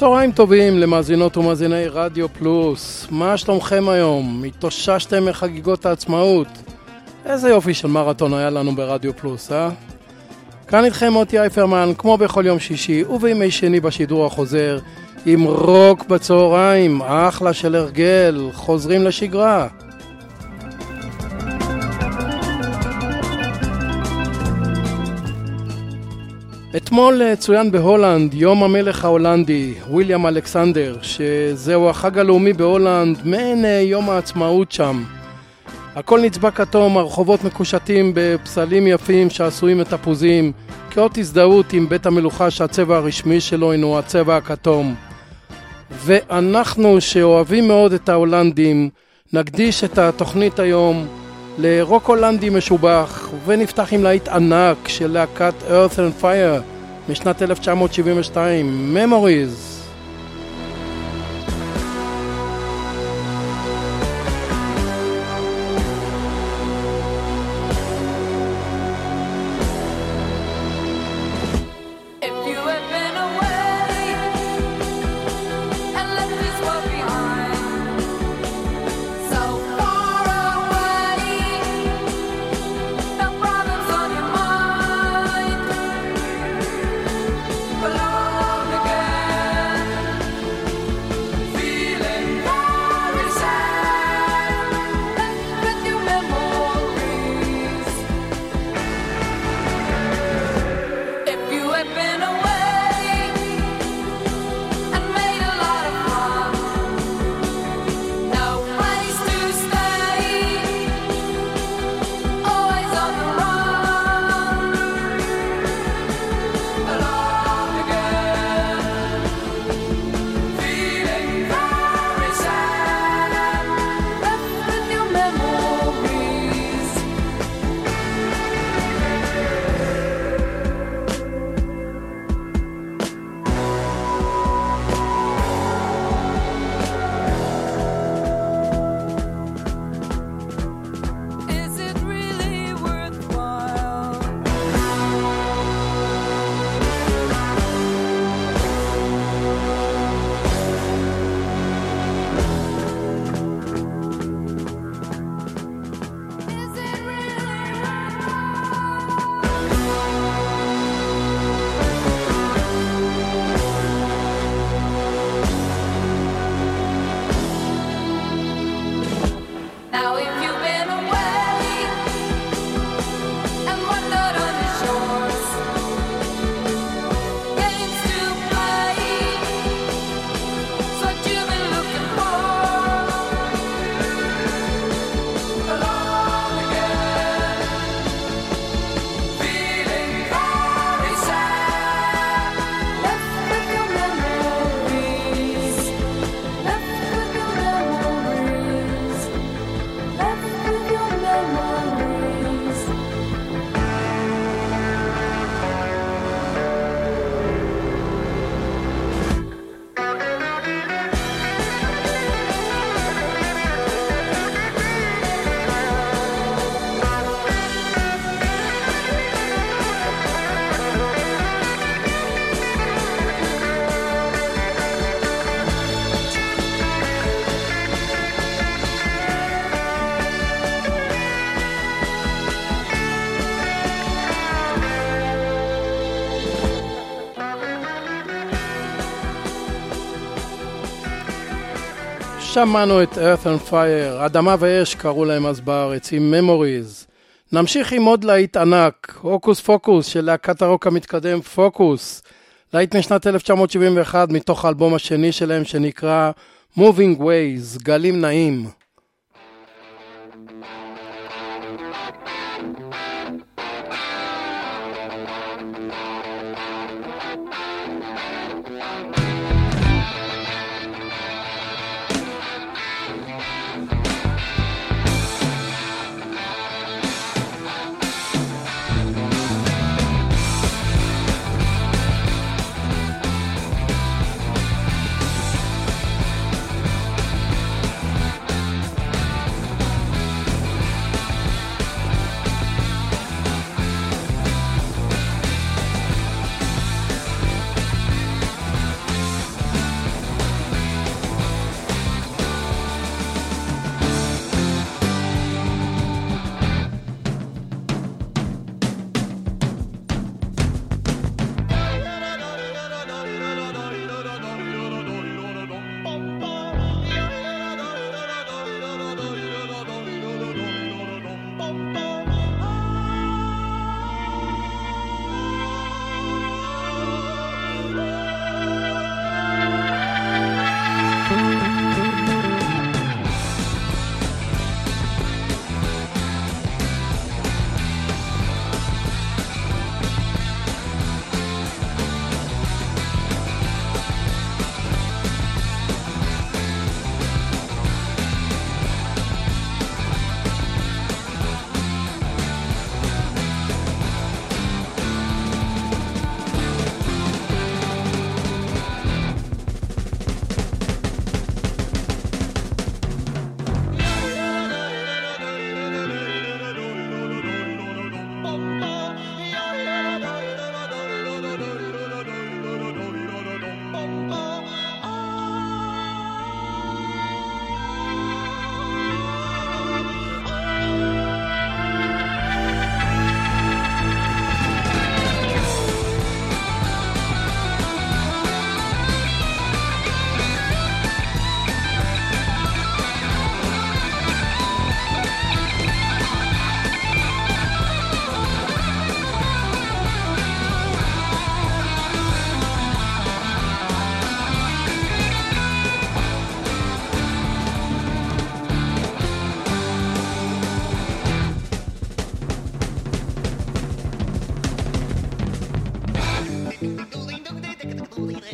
צהריים טובים למאזינות ומאזיני רדיו פלוס. מה שלומכם היום? התאוששתם מחגיגות העצמאות? איזה יופי של מרתון היה לנו ברדיו פלוס, אה? כאן איתכם מוטי אייפרמן, כמו בכל יום שישי ובימי שני בשידור החוזר, עם רוק בצהריים, אחלה של הרגל, חוזרים לשגרה. אתמול אה, צוין בהולנד יום המלך ההולנדי, ויליאם אלכסנדר, שזהו החג הלאומי בהולנד, מעין אה, יום העצמאות שם. הכל נצבע כתום, הרחובות מקושטים בפסלים יפים שעשויים מתפוזים, כאות הזדהות עם בית המלוכה שהצבע הרשמי שלו הינו הצבע הכתום. ואנחנו שאוהבים מאוד את ההולנדים, נקדיש את התוכנית היום לרוק הולנדי משובח, ונפתח עם להיט ענק של להקת Earth and Fire משנת 1972, Memories. שמענו את Earth and Fire, אדמה ואש קראו להם אז בארץ, עם Memories. נמשיך עם עוד להיט ענק, הוקוס פוקוס של להקת הרוק המתקדם פוקוס. להיט משנת 1971 מתוך האלבום השני שלהם שנקרא Moving Ways, גלים נעים.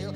L.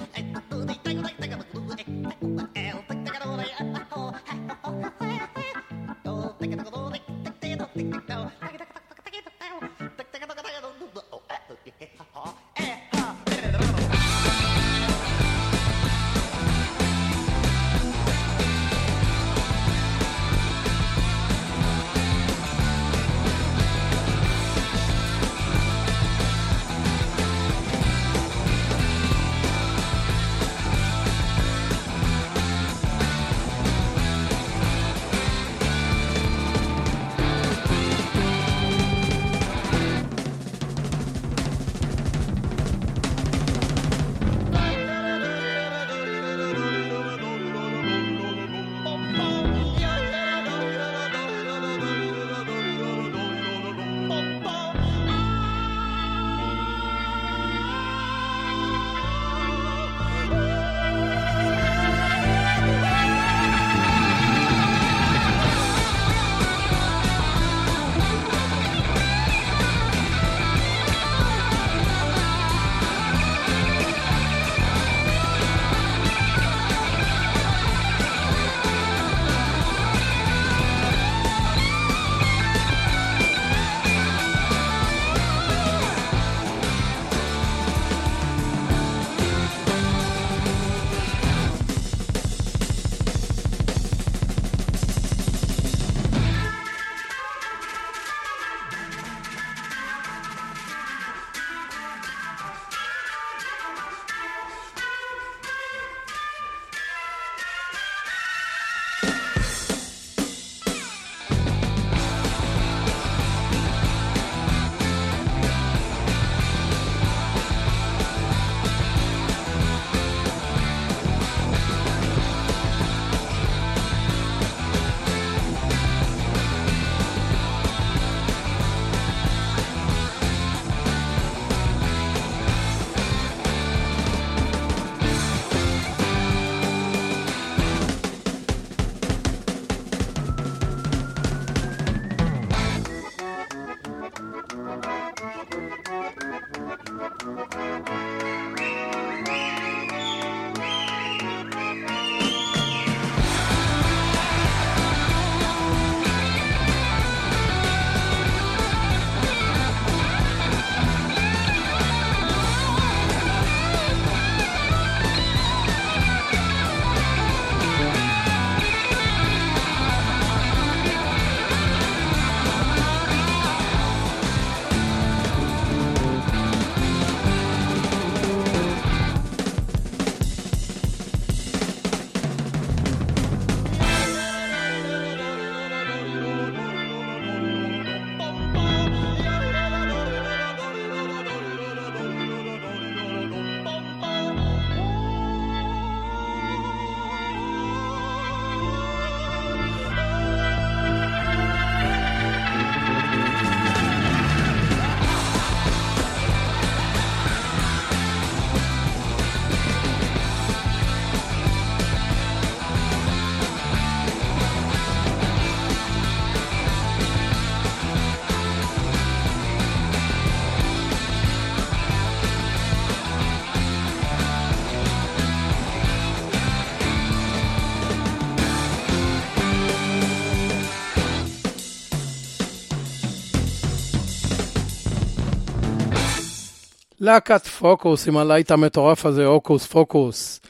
להקת פוקוס עם הלהיט המטורף הזה, הוקוס פוקוס.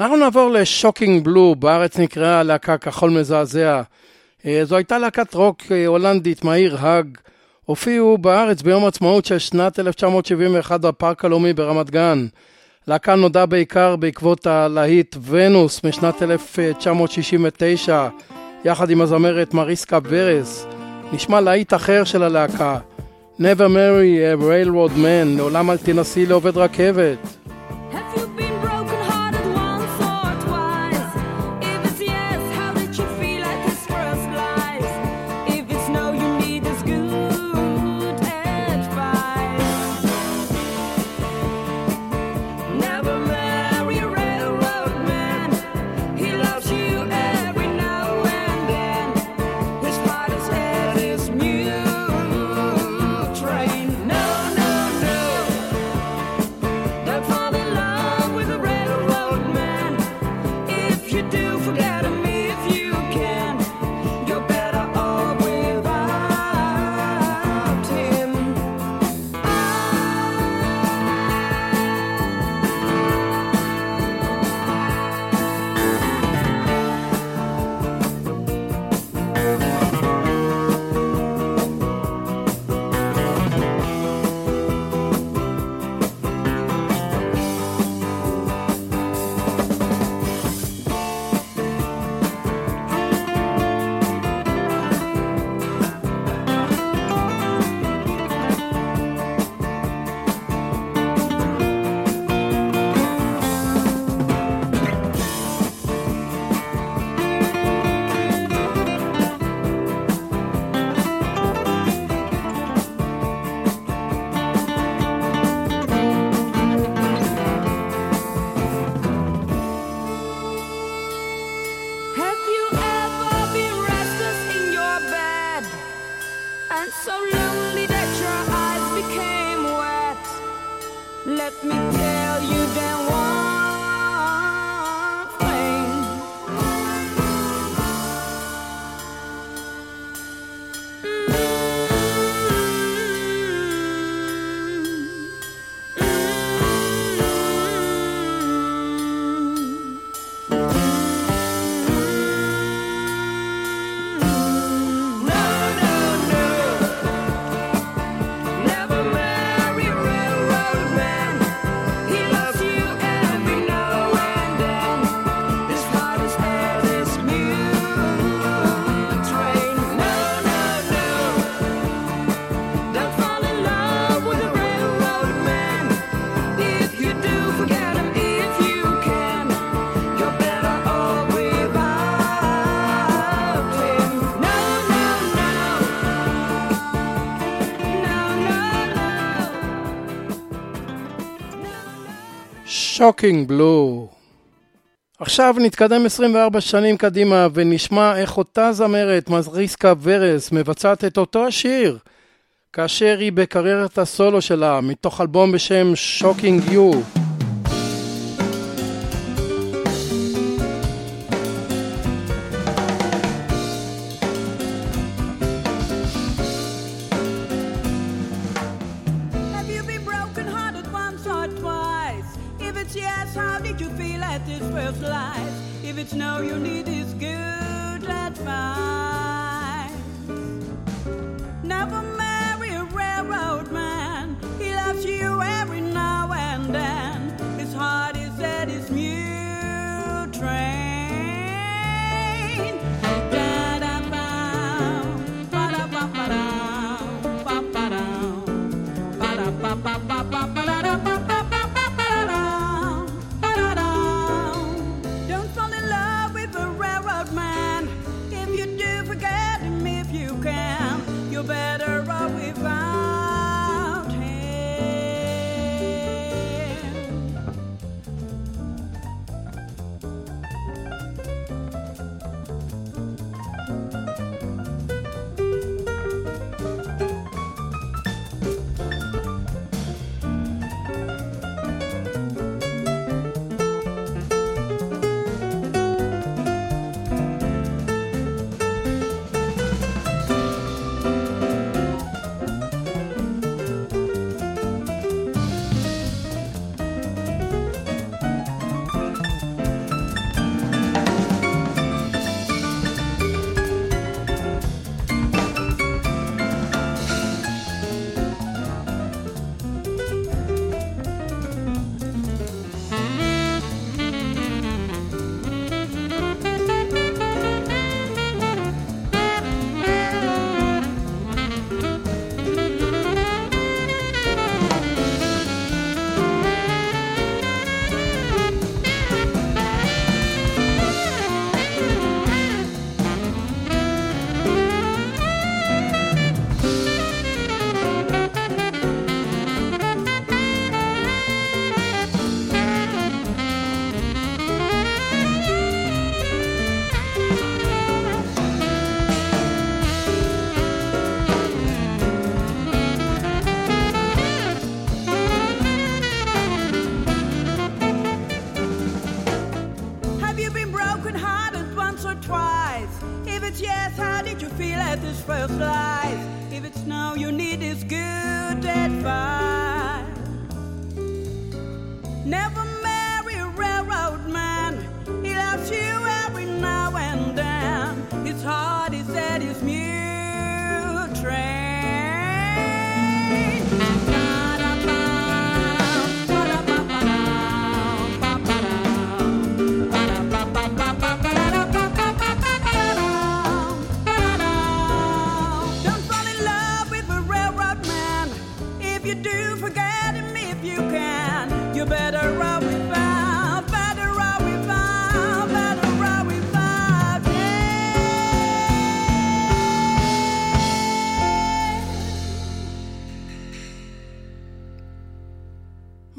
אנחנו נעבור ל Shocking Blue, בארץ נקראה להקה כחול מזעזע. אה, זו הייתה להקת רוק אה, הולנדית מהעיר האג. הופיעו בארץ ביום עצמאות של שנת 1971 בפארק הלאומי ברמת גן. להקה נודעה בעיקר בעקבות הלהיט ונוס משנת 1969, יחד עם הזמרת מריסקה ורס. נשמע להיט אחר של הלהקה, Never marry a railroad man, לעולם אל תנסי לעובד רכבת. Shocking Blue. עכשיו נתקדם 24 שנים קדימה ונשמע איך אותה זמרת, מריסקה ורס, מבצעת את אותו השיר כאשר היא בקריירת הסולו שלה מתוך אלבום בשם Shocking You. it's no you need is good, advice.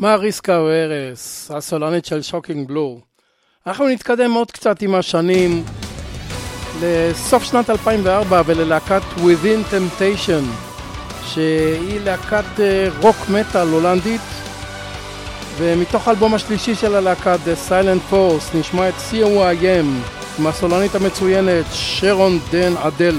מריסקה ורס, הסולנית של Shocking Blue. אנחנו נתקדם עוד קצת עם השנים לסוף שנת 2004 וללהקת Within Temptation, שהיא להקת אה, רוק מטאל הולנדית, ומתוך האלבום השלישי של הלהקה The Silent Force נשמע את COIM עם הסולנית המצוינת שרון דן אדל.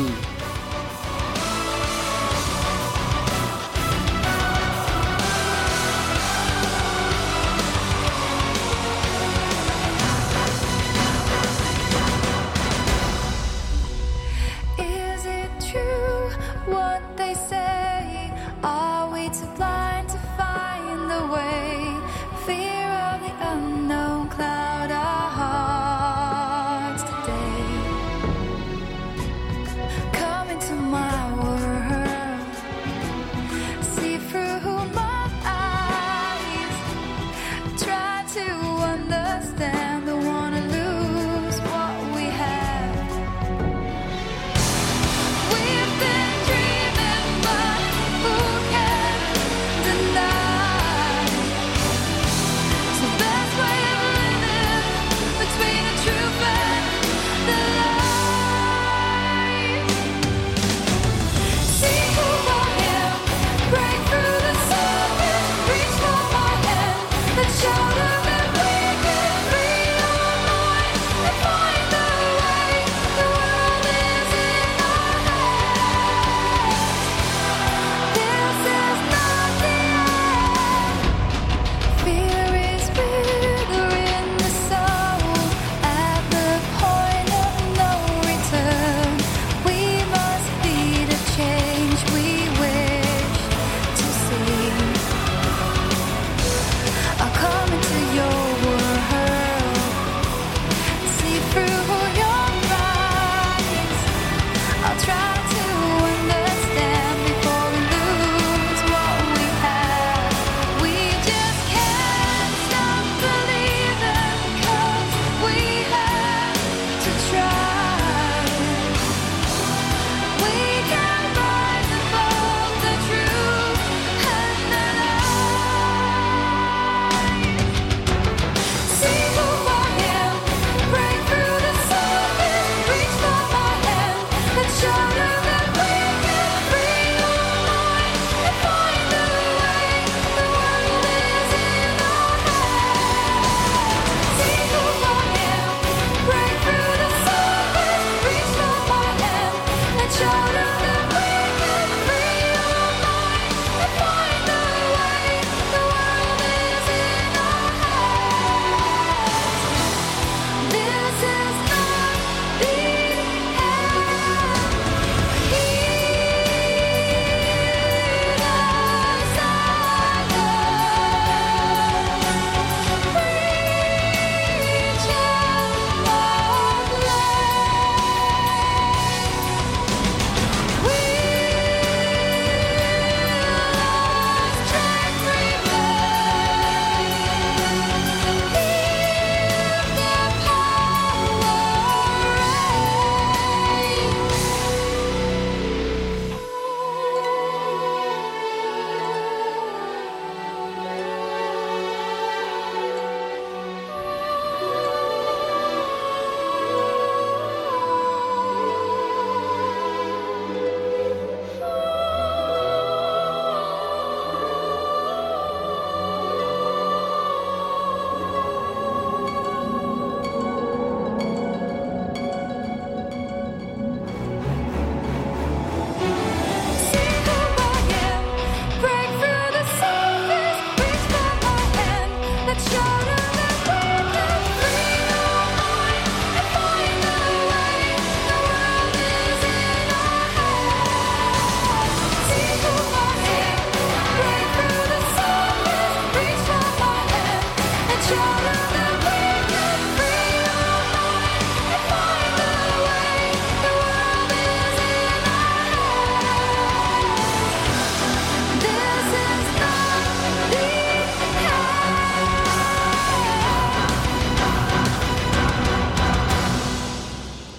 try.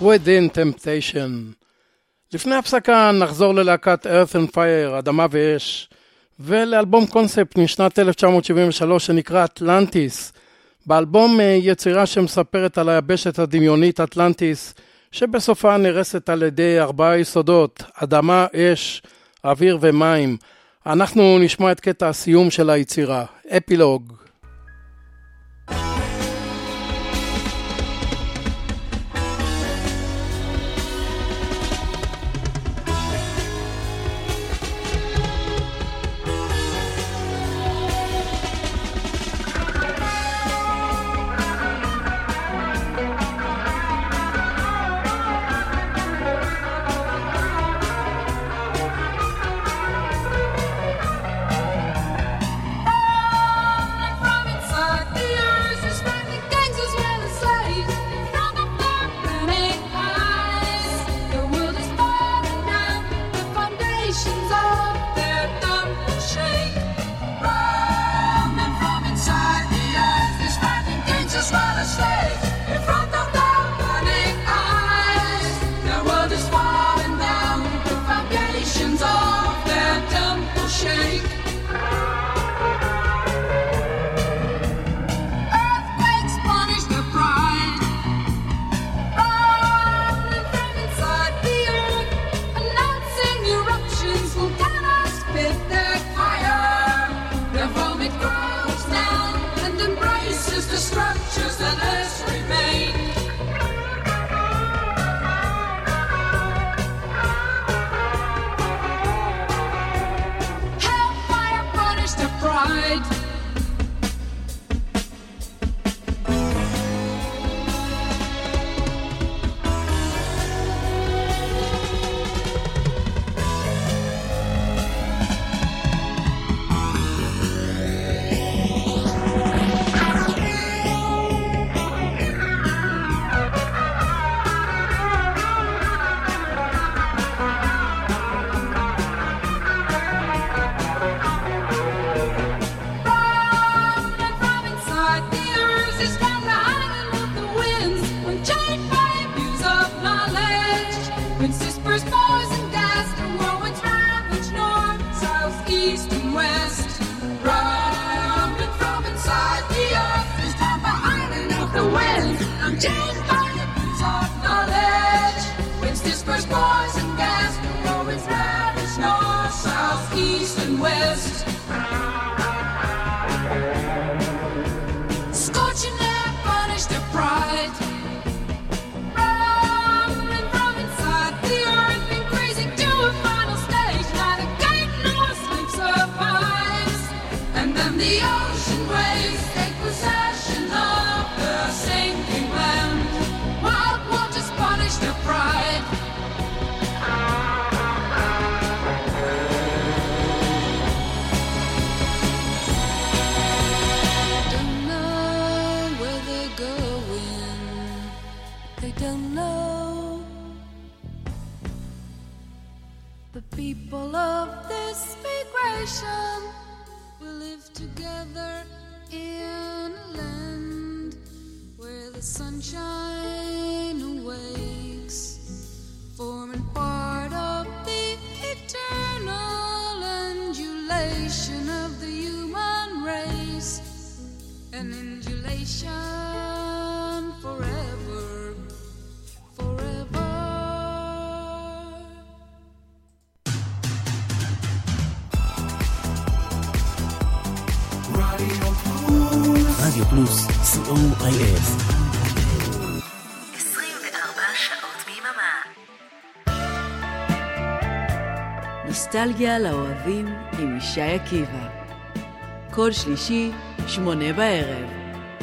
Within Temptation. לפני הפסקה נחזור ללהקת Earth and Fire, אדמה ואש, ולאלבום קונספט משנת 1973 שנקרא אטלנטיס. באלבום אה, יצירה שמספרת על היבשת הדמיונית אטלנטיס, שבסופה נרסת על ידי ארבעה יסודות, אדמה, אש, אוויר ומים. אנחנו נשמע את קטע הסיום של היצירה, אפילוג. People of this migration will live together in a land where the sunshine awakes, forming part of the eternal undulation of the human race. An undulation פלוס, co.il. 24 שעות ביממה. נוסטלגיה לאוהבים עם ישי עקיבא. כל שלישי, שמונה בערב,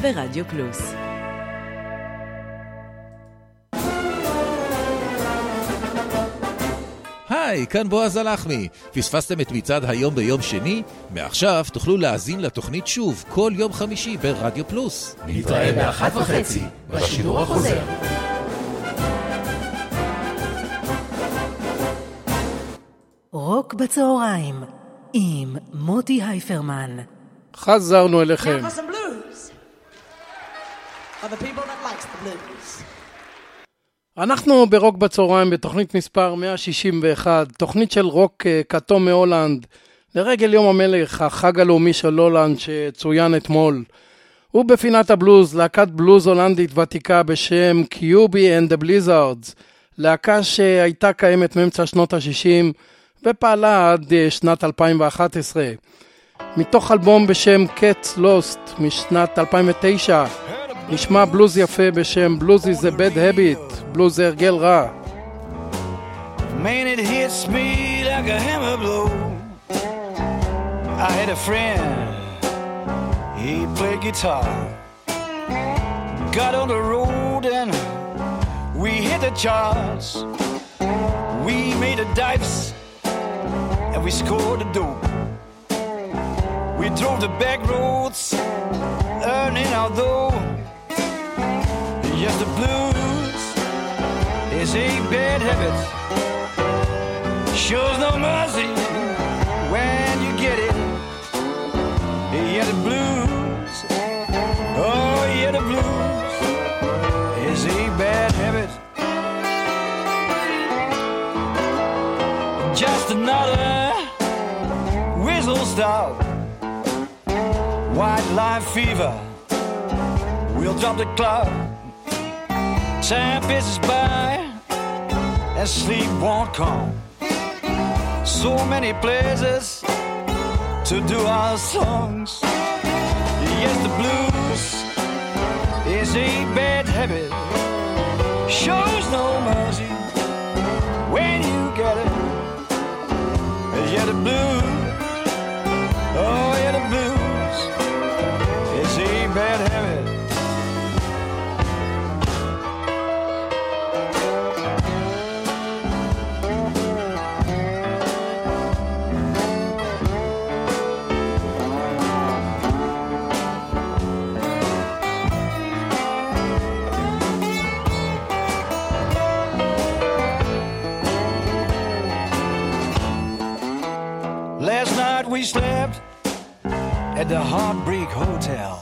ברדיו פלוס. היי, כאן בועז הלחמי. פספסתם את מצעד היום ביום שני? מעכשיו תוכלו להאזין לתוכנית שוב כל יום חמישי ברדיו פלוס. נתראה באחת וחצי, בשידור החוזר. רוק בצהריים, עם מוטי הייפרמן. חזרנו אליכם. Now for some blues. For the people that likes the blues. אנחנו ברוק בצהריים בתוכנית מספר 161, תוכנית של רוק אה, כתום מהולנד, לרגל יום המלך, החג הלאומי של הולנד שצוין אתמול. ובפינת הבלוז, להקת בלוז הולנדית ותיקה בשם קיובי and the Blizzards, להקה שהייתה קיימת מאמצע שנות ה-60 ופעלה עד אה, שנת 2011. מתוך אלבום בשם Cats Lost משנת 2009, נשמע בלוז יפה בשם Blues is a bad habit, בלוז זה הרגל רע. Man, it hits me like a hammer blow. I had a friend, he played guitar. Got on the road and we hit the charts. We made a dives and we scored a dough. We drove the back roads, earning our dough. Yes, the blues is a bad habit shows no mercy when you get it. Yeah, the blues, oh yeah, the blues is a bad habit. Just another whistle stop, white line fever. We'll drop the clock. Time passes by and sleep won't come so many places to do our songs. Yes, the blues is a bad habit, shows no mercy when you get it. Yeah, the blues, oh slept at the Heartbreak Hotel.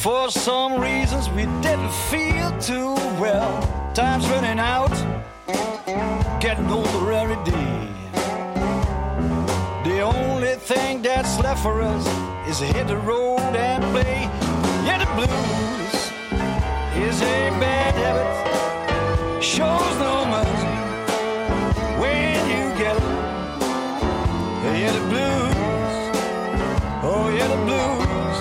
For some reasons we didn't feel too well. Time's running out, getting older every day. The only thing that's left for us is to hit the road and play. Yeah, the blues is a bad habit, shows no Yeah, the blues. Oh, yeah, the blues.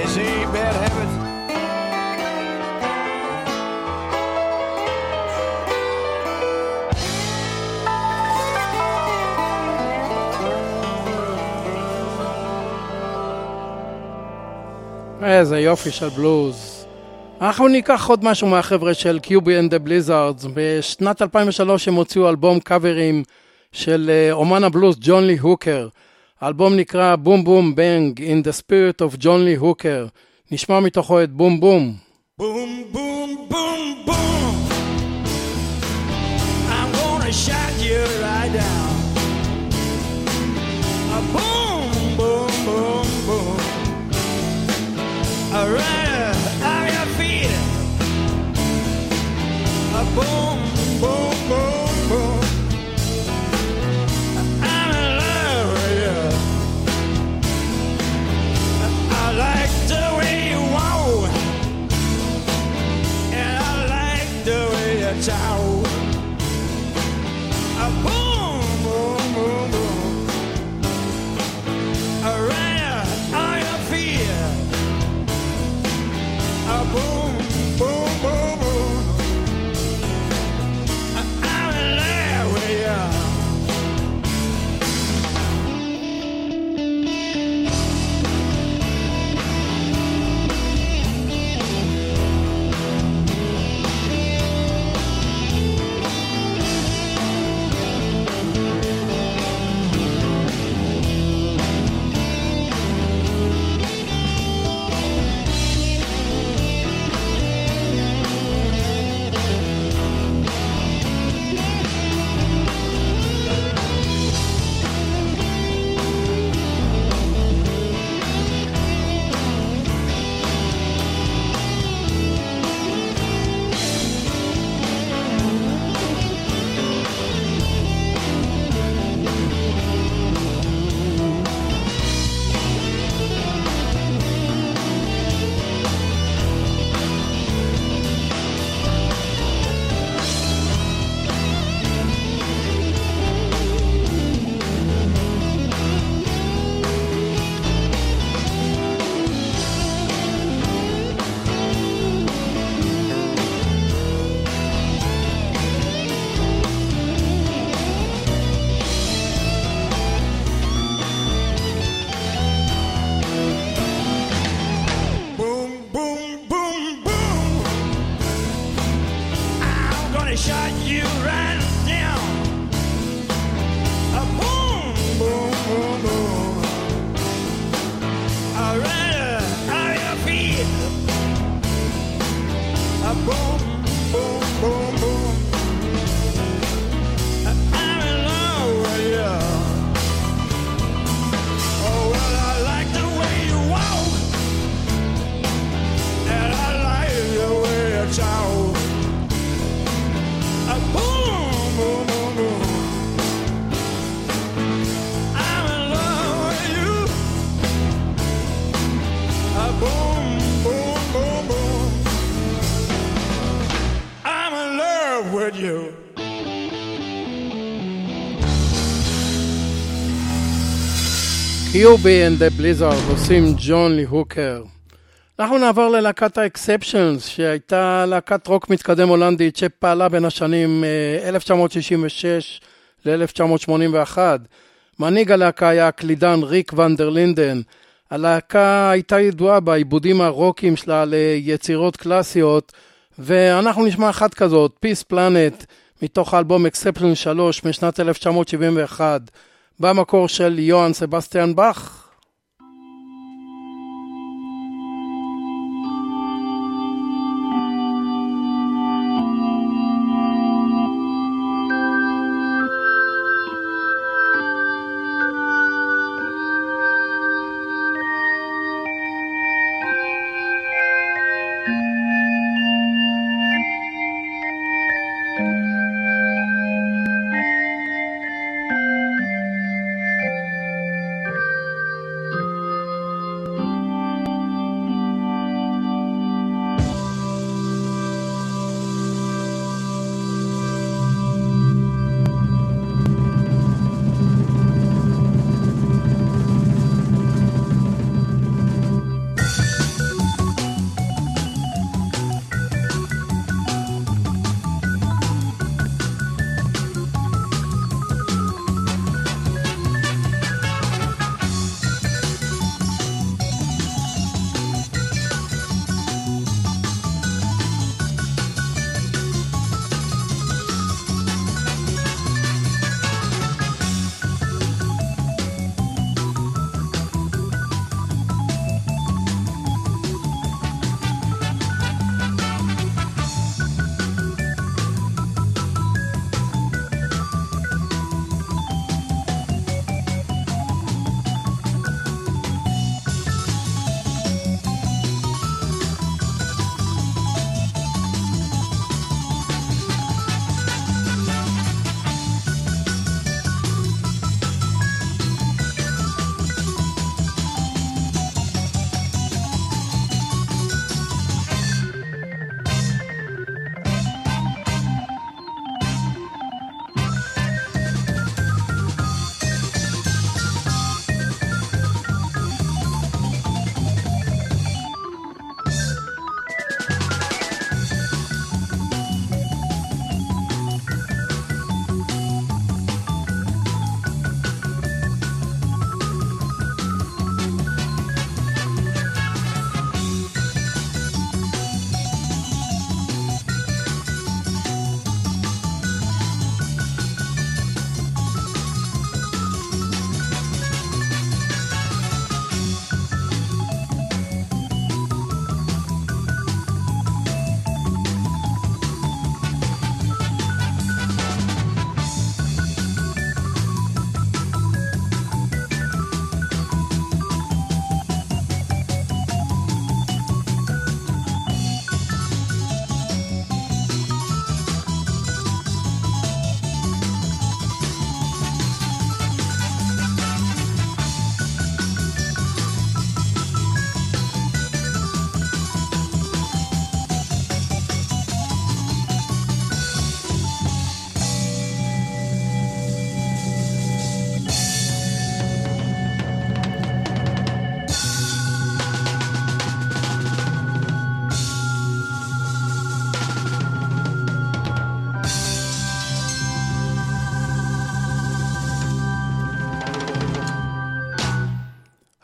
It's a bad habit. איזה יופי של בלוז. אנחנו ניקח עוד משהו מהחבר'ה של קיובי and the Blizzards. בשנת 2003 הם הוציאו אלבום קאברים של אה, אומן הבלוז ג'ון לי הוקר. האלבום נקרא בום בום בנג in the spirit of ג'ון לי הוקר. נשמע מתוכו את בום בום. Boom, boom, boom, boom. I'm gonna shut you right down. A boom, boom, boom, boom. A right on your feet. A boom, shot you right down. קיובי and the Blizzard עושים ג'ון לי הוקר. אנחנו נעבור ללהקת ה-Exceptions, שהייתה להקת רוק מתקדם הולנדית שפעלה בין השנים אה, 1966 ל-1981. מנהיג הלהקה היה הקלידן ריק ונדר לינדן. הלהקה הייתה ידועה בעיבודים הרוקיים שלה ליצירות קלאסיות, ואנחנו נשמע אחת כזאת, Peace Planet, מתוך האלבום Exception 3 משנת 1971, במקור של יוהאן סבסטיאן באך.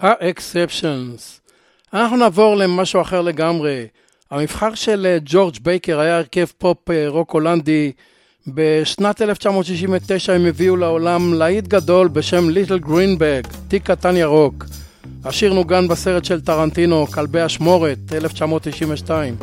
ה-Ekseption. אנחנו נעבור למשהו אחר לגמרי. המבחר של אה, ג'ורג' בייקר היה הרכב פופ אה, רוק הולנדי. בשנת 1969 הם הביאו לעולם להיט גדול בשם Little Green Bag, תיק קטן ירוק. השיר נוגן בסרט של טרנטינו, כלבי אשמורת, 1992.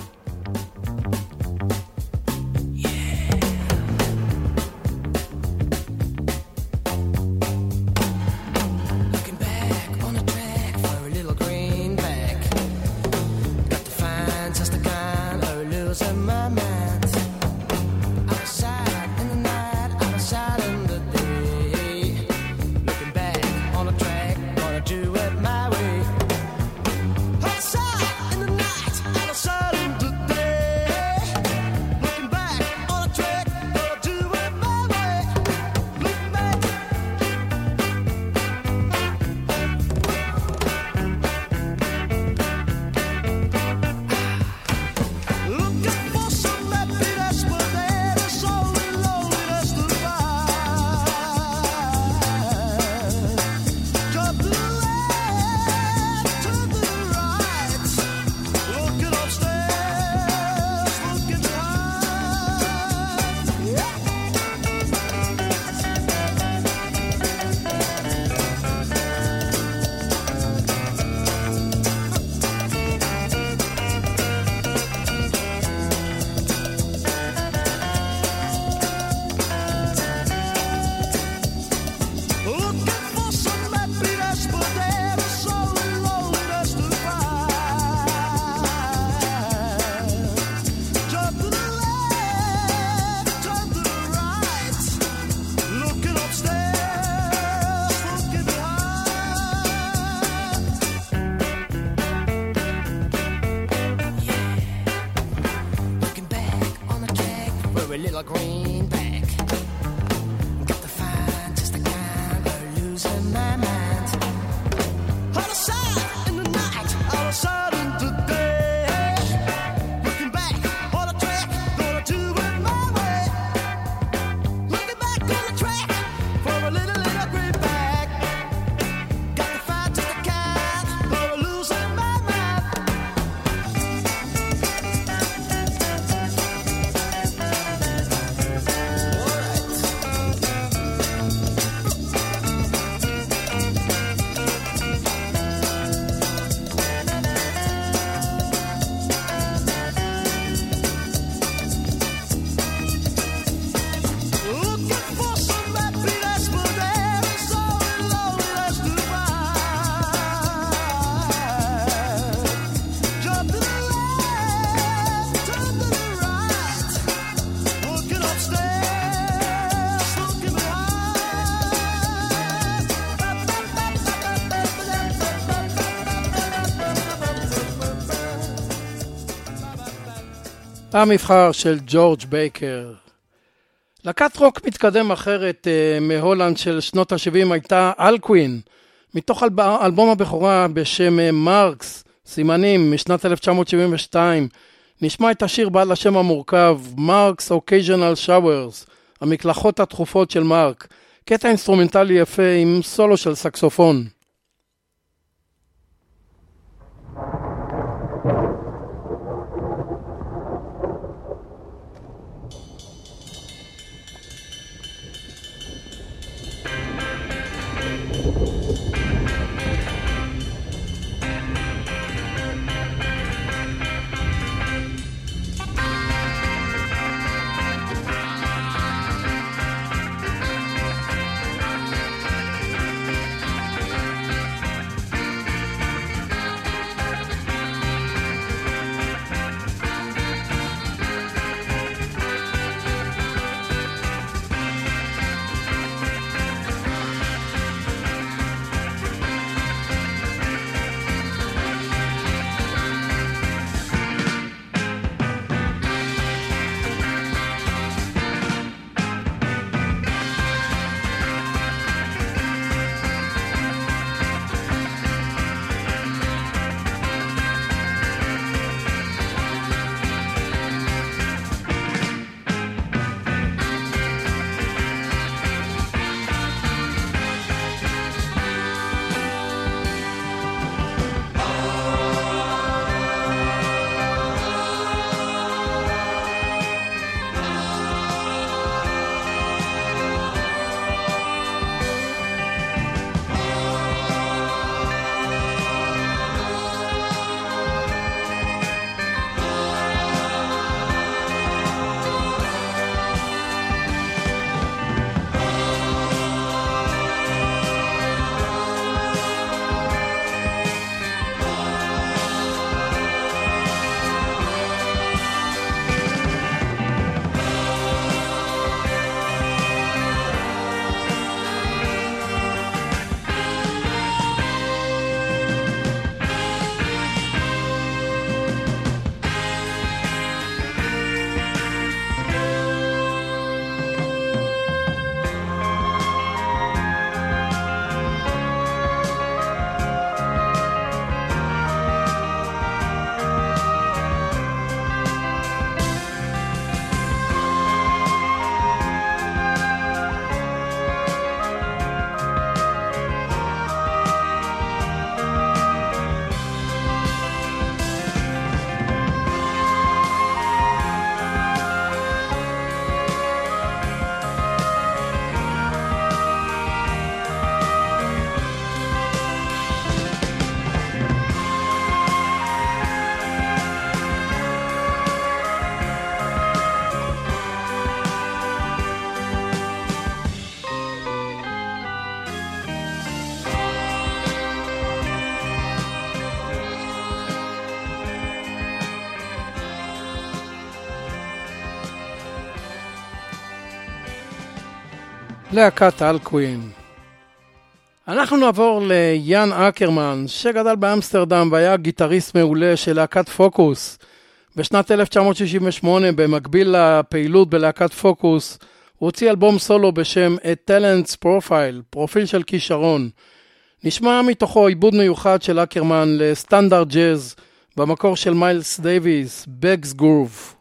המבחר של ג'ורג' בייקר. להקת רוק מתקדם אחרת אה, מהולנד של שנות ה-70 הייתה אלקווין, מתוך אלב... אלבום הבכורה בשם אה, Marks, סימנים, משנת 1972. נשמע את השיר בעל השם המורכב, Marc's Occasional Showers, המקלחות התכופות של מרק, קטע אינסטרומנטלי יפה עם סולו של סקסופון. להקת אלקווין. אנחנו נעבור ליאן אקרמן, שגדל באמסטרדם והיה גיטריסט מעולה של להקת פוקוס. בשנת 1968, במקביל לפעילות בלהקת פוקוס, הוא הוציא אלבום סולו בשם A Talent's Profile, פרופיל של כישרון. נשמע מתוכו עיבוד מיוחד של אקרמן לסטנדרט ג'אז במקור של מיילס דייוויס, Bags' Groove.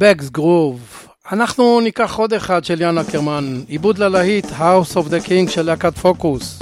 בגס גרוב. אנחנו ניקח עוד אחד של יאן אקרמן, עיבוד ללהיט House of the King של להקת פוקוס.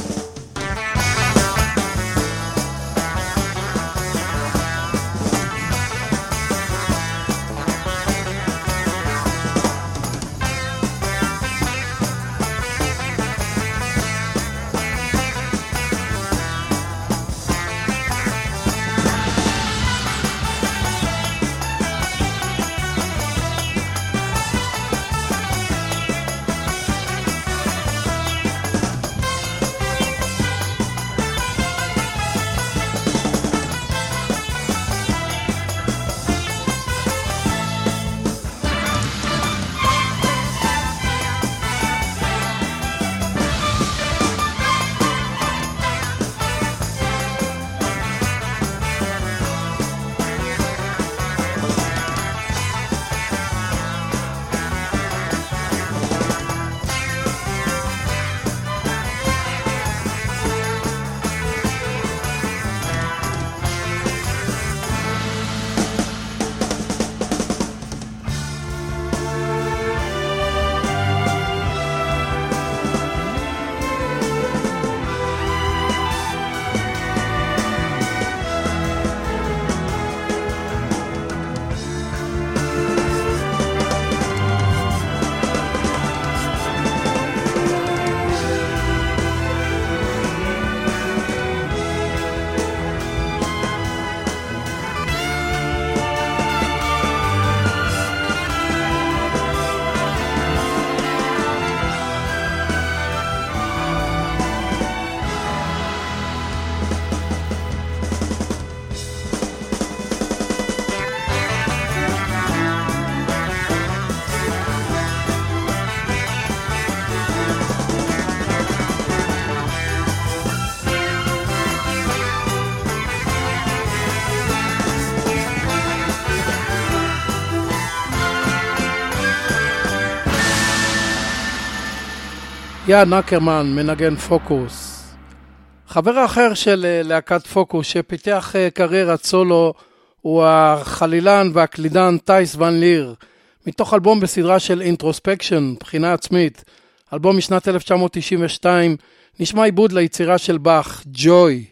יעד נקרמן מנגן פוקוס. חבר אחר של אה, להקת פוקוס שפיתח אה, קריירת סולו הוא החלילן והקלידן טייס ון ליר, מתוך אלבום בסדרה של אינטרוספקשן, בחינה עצמית, אלבום משנת 1992, נשמע עיבוד ליצירה של באך, ג'וי.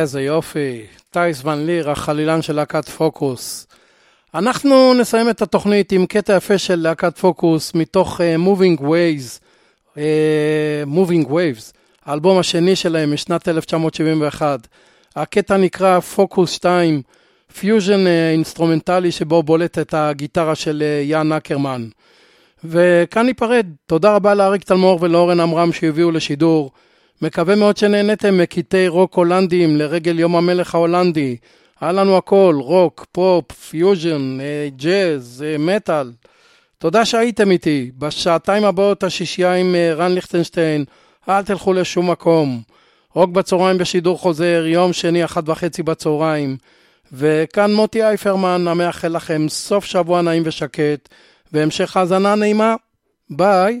איזה יופי. טייס ון ליר, החלילן של להקת פוקוס. אנחנו נסיים את התוכנית עם קטע יפה של להקת פוקוס מתוך אה, Moving Waves, אה, Moving Waves, האלבום השני שלהם משנת 1971. הקטע נקרא פוקוס 2, פיוז'ן אה, אינסטרומנטלי שבו בולטת הגיטרה של יאן אקרמן. וכאן ניפרד. תודה רבה לאריק תלמור ולאורן עמרם שהביאו לשידור. מקווה מאוד שנהניתם מקטעי רוק הולנדיים לרגל יום המלך ההולנדי. היה לנו הכל, רוק, פופ, פיוז'ן, אה, ג'אז, אה, מטאל. תודה שהייתם איתי. בשעתיים הבאות השישייה עם אה, רן ליכטנשטיין, אל תלכו לשום מקום. רוק בצהריים בשידור חוזר, יום שני, אחת וחצי בצהריים. וכאן מוטי אייפרמן, המאחל לכם סוף שבוע נעים ושקט, והמשך האזנה נעימה. ביי.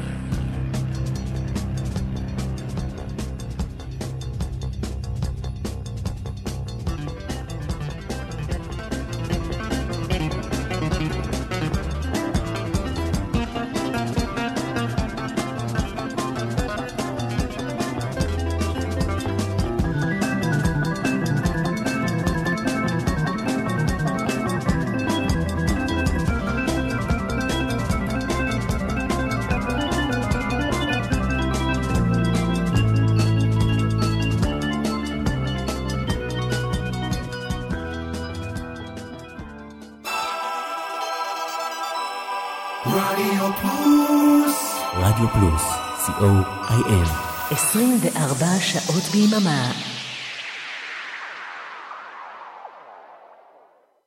רדיו פלוס, co.il. 24 שעות ביממה.